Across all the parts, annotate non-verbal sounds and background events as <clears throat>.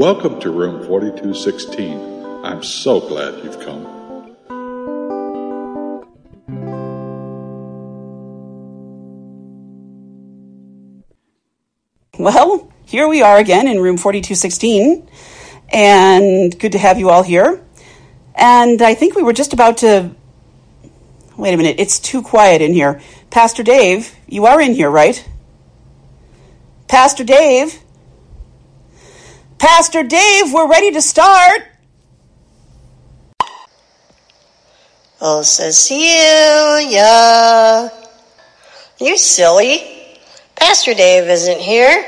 Welcome to room 4216. I'm so glad you've come. Well, here we are again in room 4216, and good to have you all here. And I think we were just about to. Wait a minute, it's too quiet in here. Pastor Dave, you are in here, right? Pastor Dave? Pastor Dave, we're ready to start. Oh, Cecilia. You silly. Pastor Dave isn't here.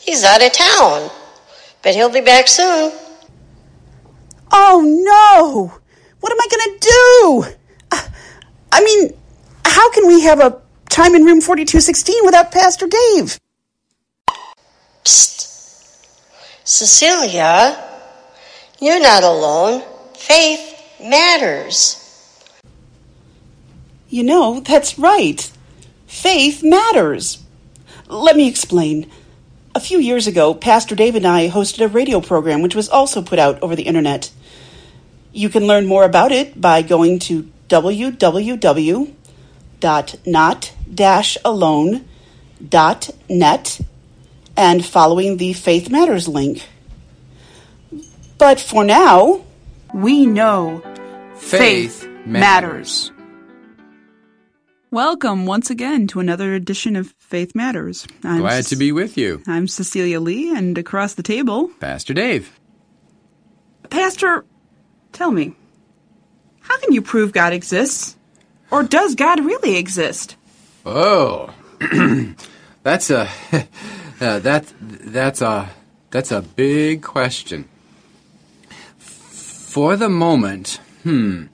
He's out of town. But he'll be back soon. Oh no! What am I gonna do? Uh, I mean, how can we have a time in room 4216 without Pastor Dave? Psst. Cecilia, you're not alone. Faith matters. You know, that's right. Faith matters. Let me explain. A few years ago, Pastor Dave and I hosted a radio program which was also put out over the internet. You can learn more about it by going to www.not-alone.net and following the Faith Matters link. But for now, we know Faith matters. Welcome once again to another edition of Faith Matters. I'm Glad to be with you, I'm Cecilia Lee, and across the table, Pastor Dave. Pastor, tell me, how can you prove God exists? Or does God really exist? Oh, <clears throat> that's a <laughs> uh, that that's a that's a big question. For the moment, hmm.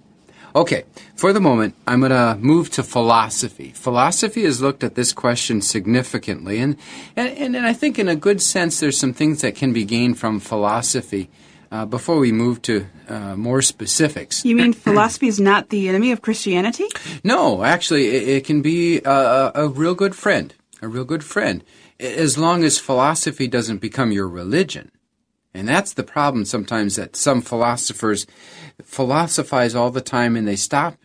Okay, for the moment, I'm going to move to philosophy. Philosophy has looked at this question significantly, and, and, and I think, in a good sense, there's some things that can be gained from philosophy uh, before we move to uh, more specifics. You mean <clears throat> philosophy is not the enemy of Christianity? No, actually, it, it can be a, a real good friend. A real good friend. As long as philosophy doesn't become your religion. And that's the problem sometimes that some philosophers philosophize all the time and they stop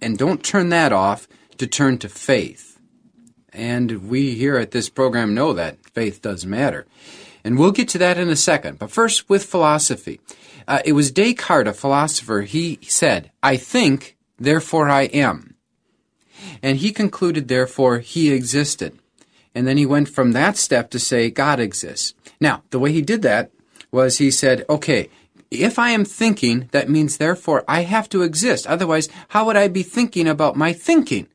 and don't turn that off to turn to faith. And we here at this program know that faith does matter. And we'll get to that in a second. But first, with philosophy. Uh, it was Descartes, a philosopher, he said, I think, therefore I am. And he concluded, therefore, he existed. And then he went from that step to say, God exists. Now, the way he did that was he said, okay, if I am thinking, that means therefore I have to exist. Otherwise, how would I be thinking about my thinking?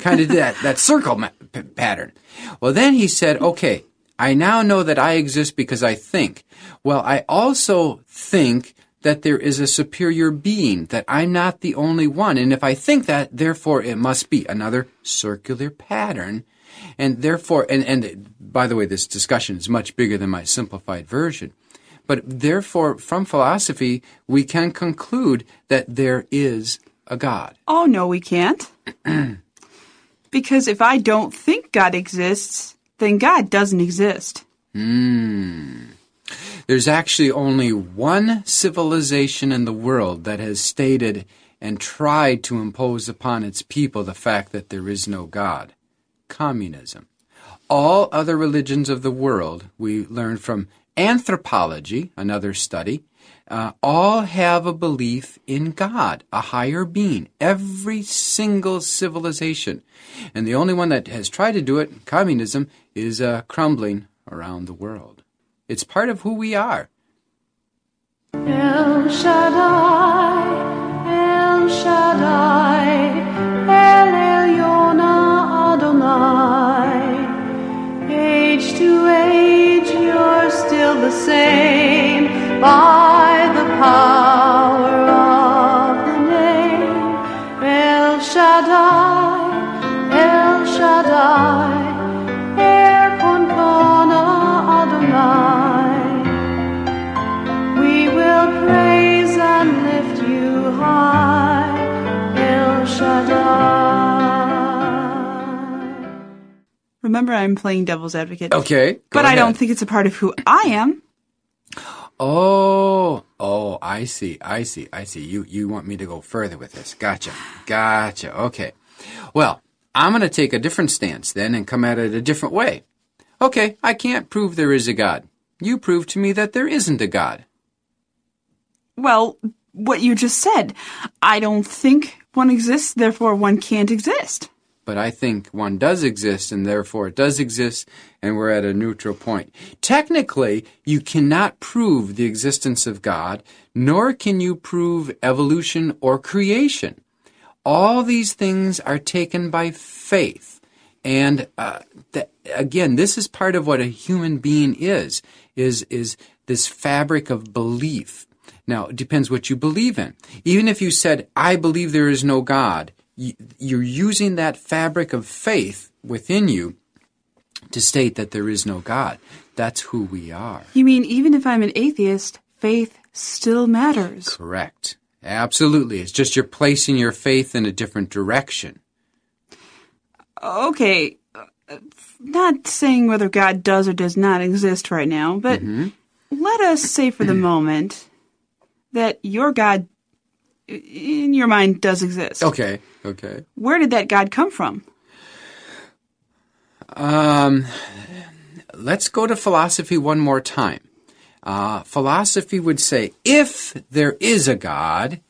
kind of that, that circle ma- p- pattern. Well, then he said, okay, I now know that I exist because I think. Well, I also think that there is a superior being, that I'm not the only one. And if I think that, therefore it must be another circular pattern. And therefore, and, and by the way, this discussion is much bigger than my simplified version. But therefore, from philosophy, we can conclude that there is a God. Oh, no, we can't. <clears throat> because if I don't think God exists, then God doesn't exist. Hmm. There's actually only one civilization in the world that has stated and tried to impose upon its people the fact that there is no God communism. All other religions of the world, we learn from anthropology, another study, uh, all have a belief in God, a higher being. Every single civilization. And the only one that has tried to do it, communism, is uh, crumbling around the world. It's part of who we are. El Shaddai, El Shaddai, the same by the power Remember, I'm playing devil's advocate. Okay. But I don't think it's a part of who I am. Oh, oh, I see, I see, I see. You you want me to go further with this? Gotcha, gotcha. Okay. Well, I'm going to take a different stance then and come at it a different way. Okay, I can't prove there is a God. You prove to me that there isn't a God. Well, what you just said. I don't think one exists, therefore one can't exist. But I think one does exist, and therefore it does exist, and we're at a neutral point. Technically, you cannot prove the existence of God, nor can you prove evolution or creation. All these things are taken by faith. And uh, th- again, this is part of what a human being is, is, is this fabric of belief. Now, it depends what you believe in. Even if you said, I believe there is no God, you're using that fabric of faith within you to state that there is no God. That's who we are. You mean even if I'm an atheist, faith still matters? Correct. Absolutely. It's just you're placing your faith in a different direction. Okay, not saying whether God does or does not exist right now, but mm-hmm. let us say for the <clears throat> moment that your God, in your mind, does exist. Okay. Okay. Where did that God come from? Um, let's go to philosophy one more time. Uh, philosophy would say, if there is a God,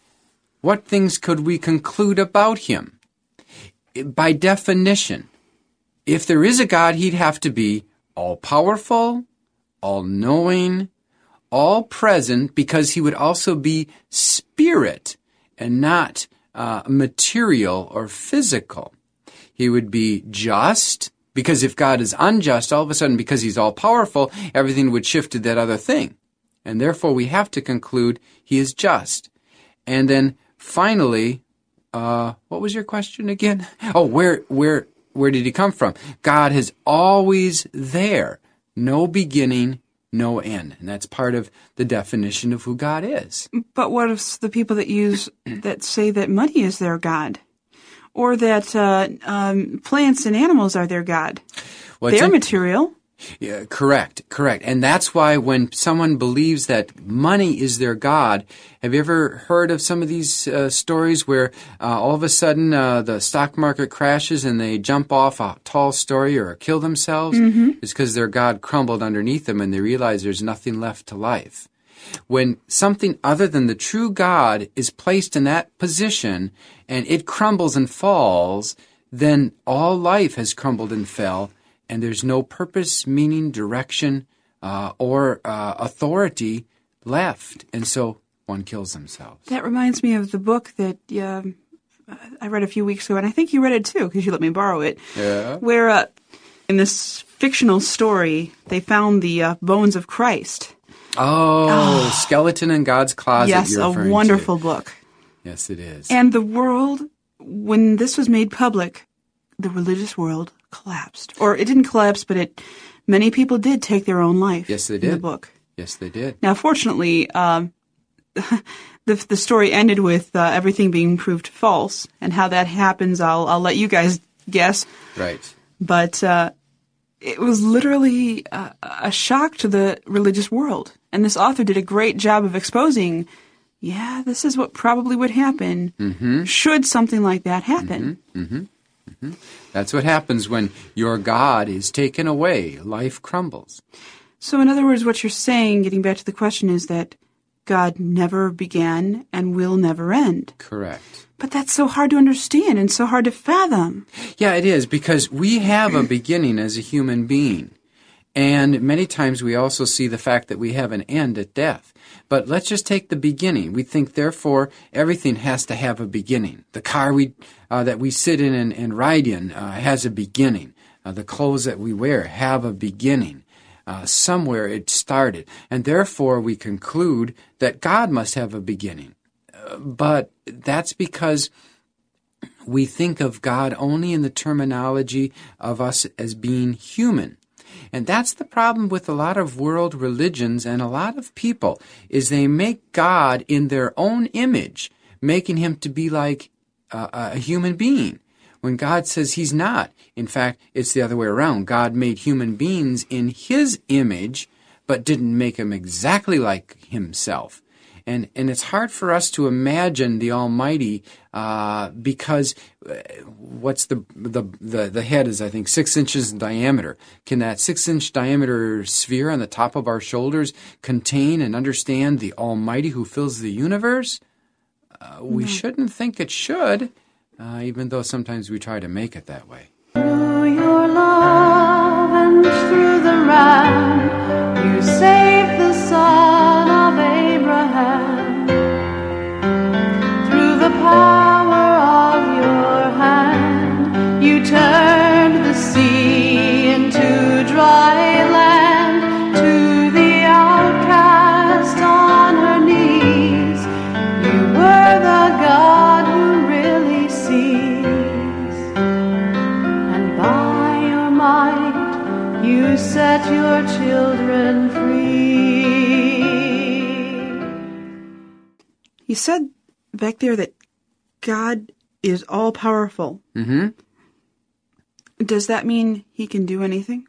what things could we conclude about him? By definition, if there is a God, he'd have to be all powerful, all knowing, all present, because he would also be spirit and not uh, material or physical. He would be just, because if God is unjust, all of a sudden, because he's all powerful, everything would shift to that other thing. And therefore, we have to conclude he is just. And then finally, uh, what was your question again? <laughs> Oh, where, where, where did he come from? God is always there. No beginning, no end. And that's part of the definition of who God is. But what if the people that use that say that money is their God, or that uh, um, plants and animals are their God? Well, They're in- material. Yeah, correct, correct. And that's why when someone believes that money is their God, have you ever heard of some of these uh, stories where uh, all of a sudden uh, the stock market crashes and they jump off a tall story or kill themselves? It's because their God crumbled underneath them and they realize there's nothing left to life. When something other than the true God is placed in that position and it crumbles and falls, then all life has crumbled and fell, and there's no purpose, meaning, direction, uh, or uh, authority left. And so one kills themselves. That reminds me of the book that um, I read a few weeks ago, and I think you read it too because you let me borrow it. Yeah. Where uh, in this fictional story, they found the uh, bones of Christ. Oh, Skeleton in God's Closet. yes, a referring to. wonderful book. Yes, it is. And the world, when this was made public, the religious world collapsed. Or it didn't collapse, but it many people did take their own life. Yes, they In the book. yes, they did. Now, fortunately, um, <laughs> the the story ended with uh, everything being proved false, and how that happens, I'll I'll let you guys guess. Right. But uh, it was literally a, a shock to the religious world, and this author did a great job of exposing. Yeah, this is what probably would happen Mm-hmm. should something like that happen. That's what happens when your God is taken away. Life crumbles. So, in other words, what you're saying, getting back to the question, is that God never began and will never end. Correct. But that's so hard to understand and so hard to fathom. Yeah, it is because we have a beginning as a human being. And many times we also see the fact that we have an end at death. But let's just take the beginning. We think, therefore, everything has to have a beginning. The car we, uh, that we sit in and, and ride in uh, has a beginning. Uh, the clothes that we wear have a beginning. Uh, somewhere it started. And therefore we conclude that God must have a beginning. Uh, but that's because we think of God only in the terminology of us as being human. And that's the problem with a lot of world religions and a lot of people is they make God in their own image, making him to be like uh, a human being. When God says he's not. In fact, it's the other way around. God made human beings in his image, but didn't make them exactly like himself. And, and it's hard for us to imagine the Almighty uh, because uh, what's the, the the the head is I think six inches in diameter. Can that six inch diameter sphere on the top of our shoulders contain and understand the Almighty who fills the universe? Uh, we shouldn't think it should, uh, even though sometimes we try to make it that way. Through your love and through the ram, you saved You said back there that God is all powerful. hmm Does that mean he can do anything?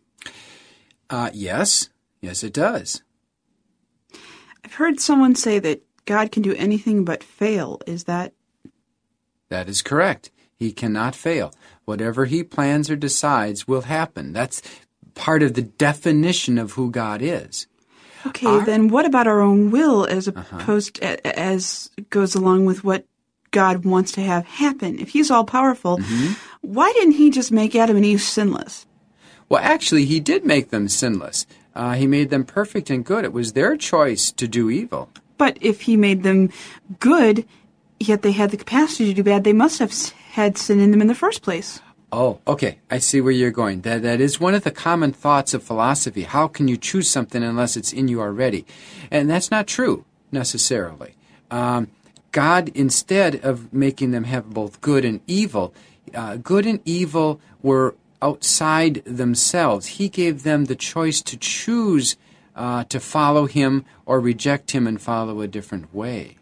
Uh, yes, yes, it does. I've heard someone say that God can do anything but fail. Is that That is correct. He cannot fail. Whatever he plans or decides will happen. That's part of the definition of who God is. Okay? Then what about our own will as opposed a- as goes along with what God wants to have happen? If He's all powerful, why didn't He just make Adam and Eve sinless? Well, actually, he did make them sinless. Uh, he made them perfect and good. It was their choice to do evil. But if He made them good, yet they had the capacity to do bad, they must have had sin in them in the first place. Oh, okay. I see where you're going. That that is one of the common thoughts of philosophy. How can you choose something unless it's in you already? And that's not true necessarily. Um, God, instead of making them have both good and evil, uh, good and evil were outside themselves. He gave them the choice to choose uh, to follow Him or reject Him and follow a different way.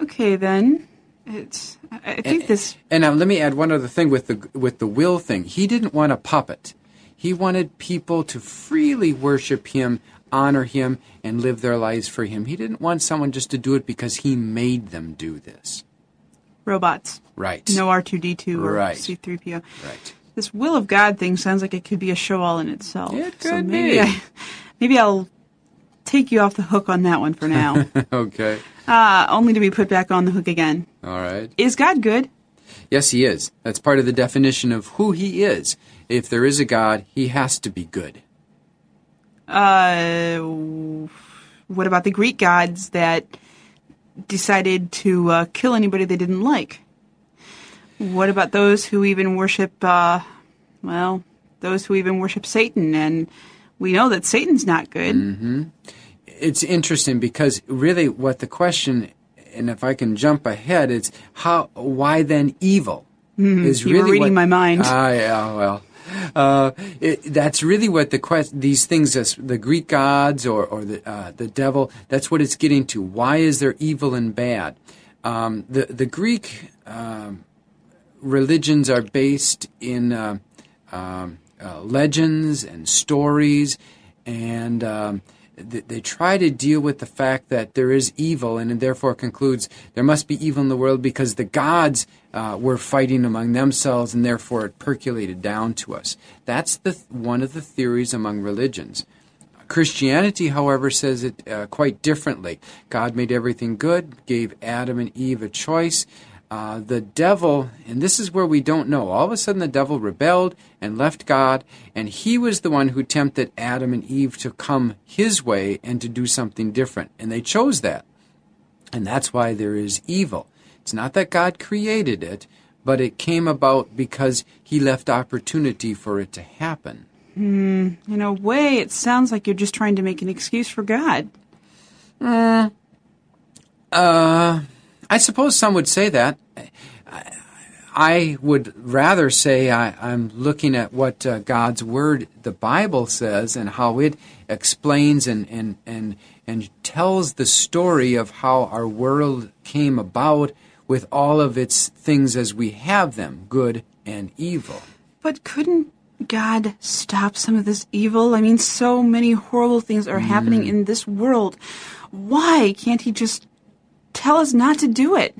Okay, then it's. I think this. And now let me add one other thing with the with the will thing. He didn't want a puppet. He wanted people to freely worship him, honor him, and live their lives for him. He didn't want someone just to do it because he made them do this. robots. Right. No R2D2 or Right. C3PO. Right. This will of God thing sounds like it could be a show all in itself. It so could maybe be. I, <laughs> maybe I'll take you off the hook on that one for now. <laughs> okay. uh, only to be put back on the hook again. All right. Is God good? Yes, he is. That's part of the definition of who he is. If there is a God, he has to be good. Uh, what about the Greek gods that decided to uh, kill anybody they didn't like? What about those who even worship, uh, well, those who even worship Satan? And we know that Satan's not good. It's interesting because really what the question and if I can jump ahead it's how why then evil is Mm-hmm. you were really reading what, my mind. <laughs> Ah, yeah, well uh, it, that's really what the quest these things the Greek gods or or the uh, the devil that's what it's getting to why is there evil and bad um, the the Greek um, religions are based in uh, um, uh, legends and stories, and um, they try to deal with the fact that there is evil, and therefore concludes there must be evil in the world because the gods uh, were fighting among themselves, and therefore it percolated down to us. That's the one of the theories among religions. Christianity, however, says it uh, quite differently. God made everything good, gave Adam and Eve a choice. Uh, the devil, and this is where we don't know, all of a sudden the devil rebelled and left God, and he was the one who tempted Adam and Eve to come his way and to do something different. And they chose that. And that's why there is evil. It's not that God created it, but it came about because he left opportunity for it to happen. In a way, it sounds like you're just trying to make an excuse for God. Uh, I suppose some would say that. I, would rather say I, I'm looking at what uh, God's Word, the Bible, says, and how it explains and, and, and, and tells the story of how our world came about with all of its things as we have them, good and evil. But couldn't God stop some of this evil? I mean, so many horrible things are happening in this world. Why can't He just tell us not to do it?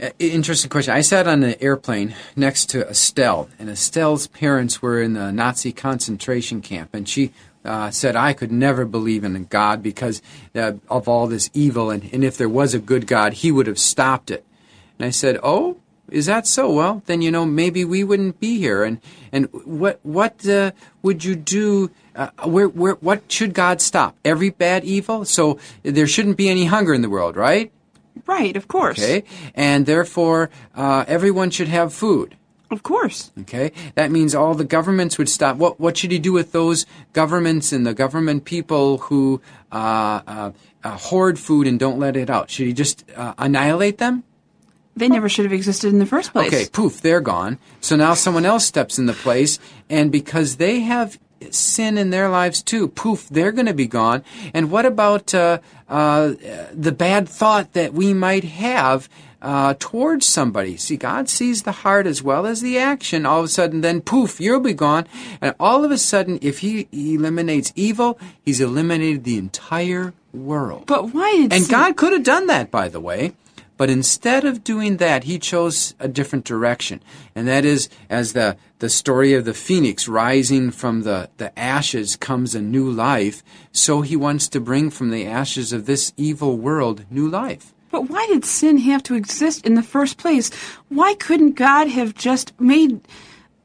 Uh, Interesting question. I sat on an airplane next to Estelle, and Estelle's parents were in the Nazi concentration camp, and she uh, said I could never believe in a God because uh, of all this evil, and, and if there was a good God, He would have stopped it. And I said, "Oh, is that so? Well, then you know maybe we wouldn't be here. And and what what uh, would you do? Uh, where where what should God stop? Every bad evil. So there shouldn't be any hunger in the world, right? Right, of course. Okay, and therefore uh, everyone should have food. Of course. Okay, that means all the governments would stop. What what should he do with those governments and the government people who uh, uh, uh, hoard food and don't let it out? Should he just uh, annihilate them? They never should have existed in the first place. Okay, poof, they're gone. So now someone else steps in the place, and because they have sin in their lives too, poof, they're going to be gone. And what about uh, uh, the bad thought that we might have uh, towards somebody? See, God sees the heart as well as the action. All of a sudden, then poof, you'll be gone. And all of a sudden, if He eliminates evil, He's eliminated the entire world. But why And God could have done that, by the way. But instead of doing that, he chose a different direction. And that is, as the, the story of the phoenix rising from the, the ashes comes a new life, so he wants to bring from the ashes of this evil world new life. But why did sin have to exist in the first place? Why couldn't God have just made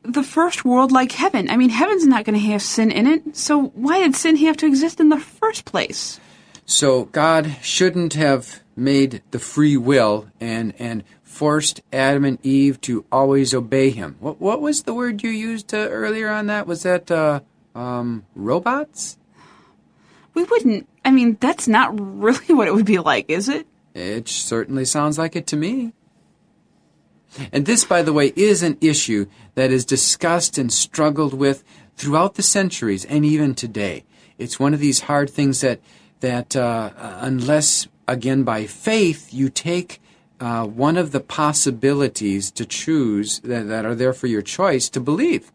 the first world like heaven? I mean, heaven's not going to have sin in it, so why did sin have to exist in the first place? So God shouldn't have made the free will and, and forced Adam and Eve to always obey him. What, what was the word you used uh, earlier on that? Was that uh, um, robots? We wouldn't. I mean, that's not really <laughs> what it would be like, is it? It certainly sounds like it to me. And this, by the way, is an issue that is discussed and struggled with throughout the centuries and even today. It's one of these hard things that, that uh, unless, again, by faith, you take uh, one of the possibilities to choose that, that are there for your choice to believe.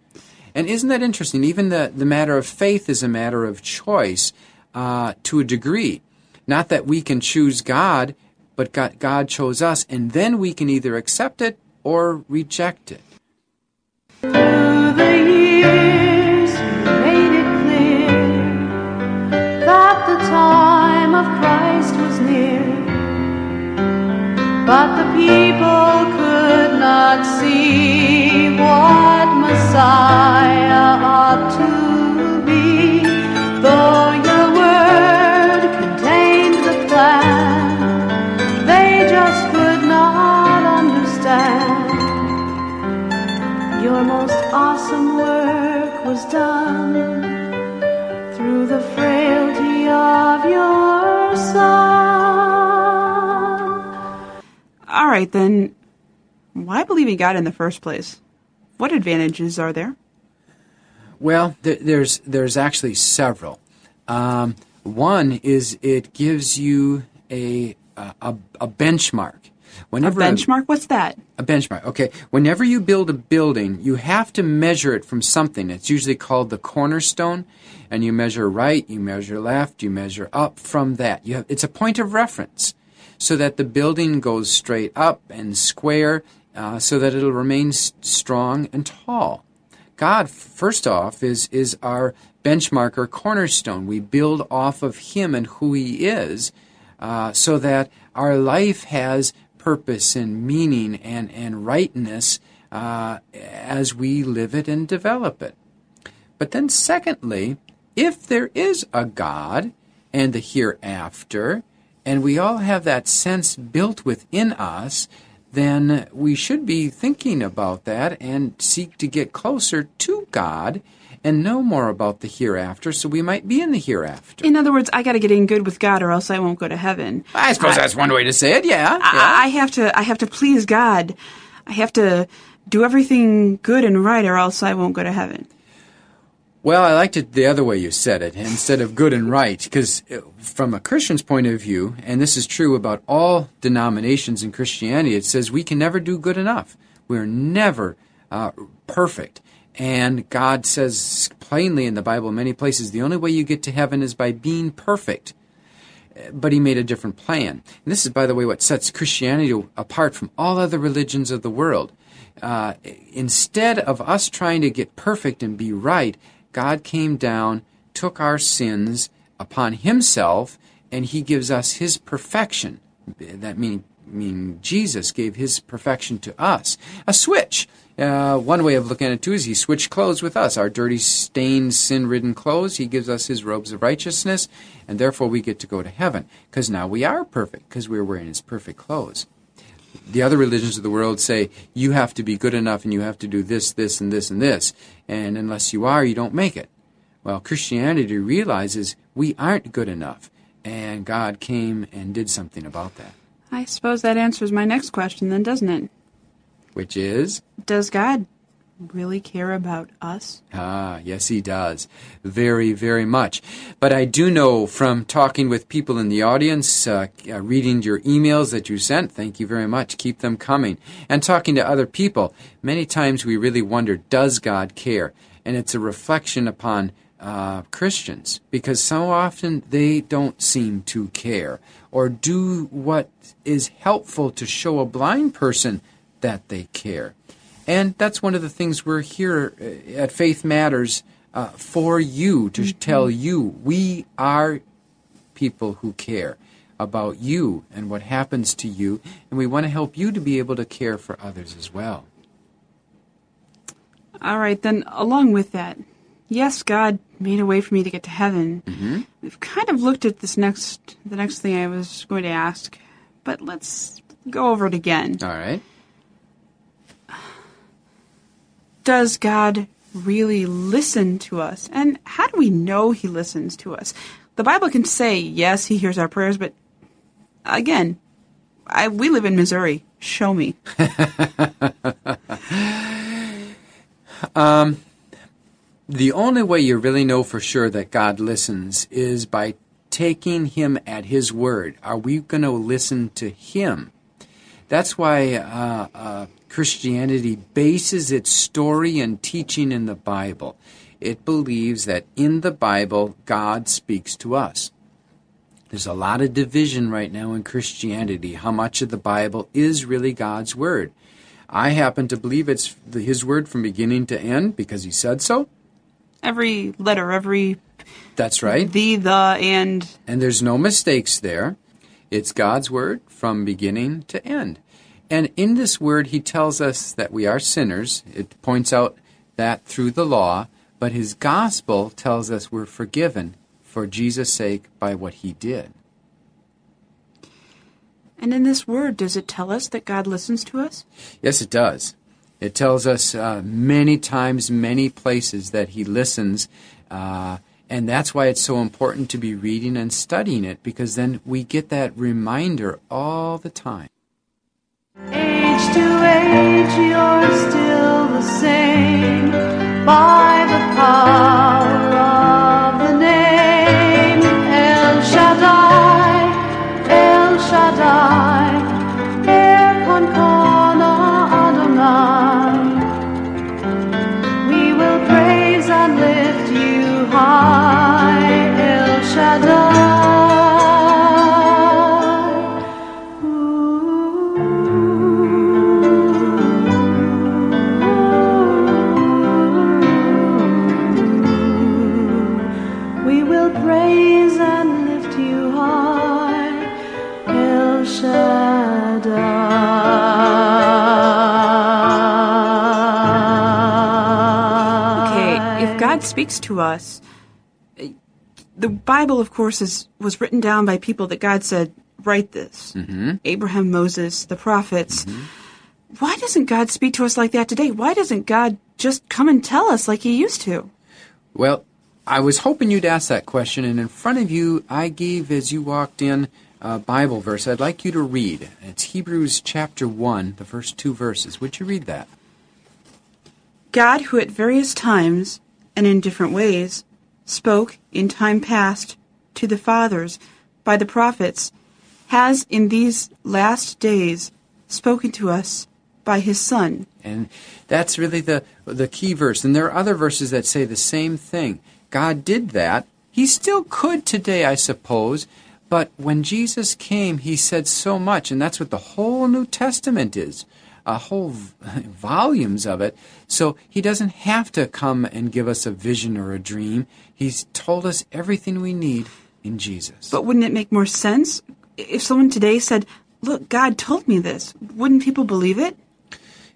And isn't that interesting? Even the, the matter of faith is a matter of choice uh, to a degree. Not that we can choose God, but God, God chose us, and then we can either accept it or reject it. Christ. But the people could not see what Messiah right, then, why believe in God in the first place? What advantages are there? Well, th- there's there's actually several. Um, one is it gives you a a, a- a benchmark. A Whenever benchmark? What's that? A benchmark. Okay. Whenever you build a building, you have to measure it from something. It's usually called the cornerstone, and you measure right, you measure left, you measure up from that. You have, it's a point of reference, so that the building goes straight up and square, uh, so that it'll remain s- strong and tall. God, first off, is is our benchmark or cornerstone. We build off of Him and who He is, uh, so that our life has purpose and meaning and and rightness uh, as we live it and develop it. But then, secondly, if there is a God and the hereafter, and we all have that sense built within us, then we should be thinking about that and seek to get closer to God and know more about the hereafter so we might be in the hereafter. In other words, I got to get in good with God, or else I won't go to heaven. I suppose that's one way to say it, yeah. yeah. I, I have to. I have to please God. I have to do everything good and right, or else I won't go to heaven. Well, I liked it the other way you said it, instead of good and right, because from a Christian's point of view, and this is true about all denominations in Christianity, it says we can never do good enough. We're never uh, perfect. And God says plainly in the Bible, many places, the only way you get to heaven is by being perfect. But he made a different plan. And this is, by the way, what sets Christianity apart from all other religions of the world. Uh, instead of us trying to get perfect and be right, God came down, took our sins upon himself, and he gives us his perfection. That meaning, meaning Jesus gave his perfection to us. A switch. Uh, one way of looking at it too is he switched clothes with us. Our dirty, stained, sin-ridden clothes. He gives us his robes of righteousness, and therefore we get to go to heaven because now we are perfect because we're wearing his perfect clothes. The other religions of the world say you have to be good enough and you have to do this, this, and this, and this, and unless you are, you don't make it. Well, Christianity realizes we aren't good enough, and God came and did something about that. I suppose that answers my next question, then, doesn't it? Which is Does God really care about us? Ah, yes, he does. Very, very much. But I do know from talking with people in the audience, uh, uh, reading your emails that you sent, thank you very much, keep them coming, and talking to other people, many times we really wonder, does God care? And it's a reflection upon uh, Christians because so often they don't seem to care or do what is helpful to show a blind person that they care. And that's one of the things we're here uh, at Faith Matters uh, for you to tell you we are people who care about you and what happens to you, and we want to help you to be able to care for others as well. All right, then, along with that, yes, God made a way for me to get to heaven. Mm-hmm. We've kind of looked at this next, the next thing I was going to ask, but let's go over it again. All right. Does God really listen to us? And how do we know He listens to us? The Bible can say, yes, He hears our prayers, but again, I, we live in Missouri. Show me. <laughs> um, The only way you really know for sure that God listens is by taking Him at His word. Are we going to listen to Him? That's why uh, uh, Christianity bases its story and teaching in the Bible. It believes that in the Bible, God speaks to us. There's a lot of division right now in Christianity. How much of the Bible is really God's Word? I happen to believe it's the, His Word from beginning to end because He said so. Every letter, every That's right. the, the, and And there's no mistakes there. It's God's word from beginning to end. And in this word, he tells us that we are sinners. It points out that through the law, but his gospel tells us we're forgiven for Jesus' sake by what he did. and in this word, does it tell us that God listens to us? Yes, it does. It tells us uh, many times, many places that he listens. Uh, and that's why it's so important to be reading and studying it, because then we get that reminder all the time. Age to age, you're still the same. By the power God speaks to us, the Bible, of course, is was written down by people that God said, "Write this." Mm-hmm. Abraham, Moses, the prophets. Mm-hmm. Why doesn't God speak to us like that today? Why doesn't God just come and tell us like He used to? Well, I was hoping you'd ask that question, and in front of you, I gave, as you walked in, a Bible verse I'd like you to read. It's Hebrews chapter 1, the first two verses. Would you read that? God, who at various times and in different ways spoke in time past to the fathers by the prophets, has in these last days spoken to us by his son. And that's really the the key verse. And there are other verses that say the same thing. God did that. He still could today, I suppose. But when Jesus came, he said so much, and that's what the whole New Testament is. A whole <laughs> volumes of it. So he doesn't have to come and give us a vision or a dream. He's told us everything we need in Jesus. But wouldn't it make more sense if someone today said, Look, God told me this? Wouldn't people believe it?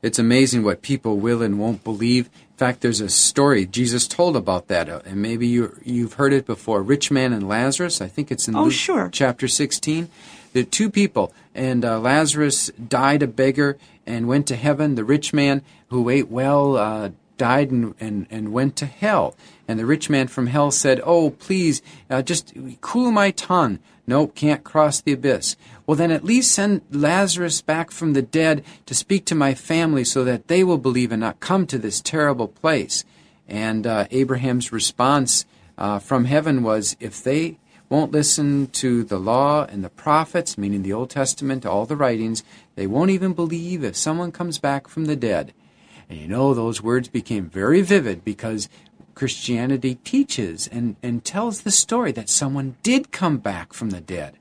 It's amazing what people will and won't believe. In fact, there's a story Jesus told about that, uh, and maybe you you've heard it before. Rich man and Lazarus. I think it's in Oh, Luke sure. chapter 16. The two people, and uh, Lazarus died a beggar and went to heaven. The rich man who ate well uh, died and, and, and went to hell. And the rich man from hell said, Oh, please, uh, just cool my tongue. Nope, can't cross the abyss. Well, then at least send Lazarus back from the dead to speak to my family so that they will believe and not come to this terrible place. And uh, Abraham's response uh, from heaven was, If they won't listen to the law and the prophets, meaning the Old Testament, all the writings, they won't even believe if someone comes back from the dead. And you know, those words became very vivid because Christianity teaches and, and tells the story that someone did come back from the dead,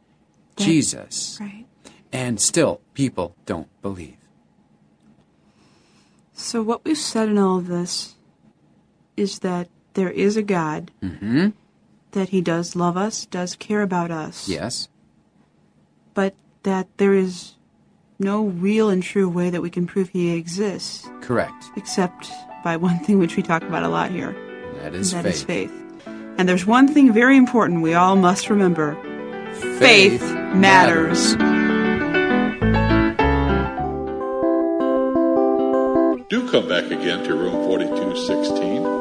Jesus. Right. And still, people don't believe. So, what we've said in all of this is that there is a God, hmm that He does love us, does care about us, Yes. but that there is no real and true way that we can prove He exists, Correct. except by one thing which we talk about a lot here, That is and that faith. is faith. And there's one thing very important we all must remember faith matters. Do come back again to room 4216.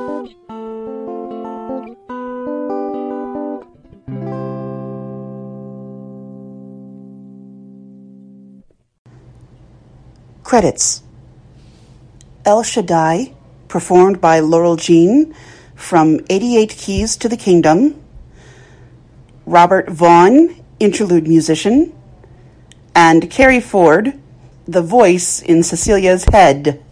Credits El Shaddai, performed by Laurel Jean from 88 Keys to the Kingdom. Robert Vaughn, interlude musician. And Carrie Ford, the voice in Cecilia's head.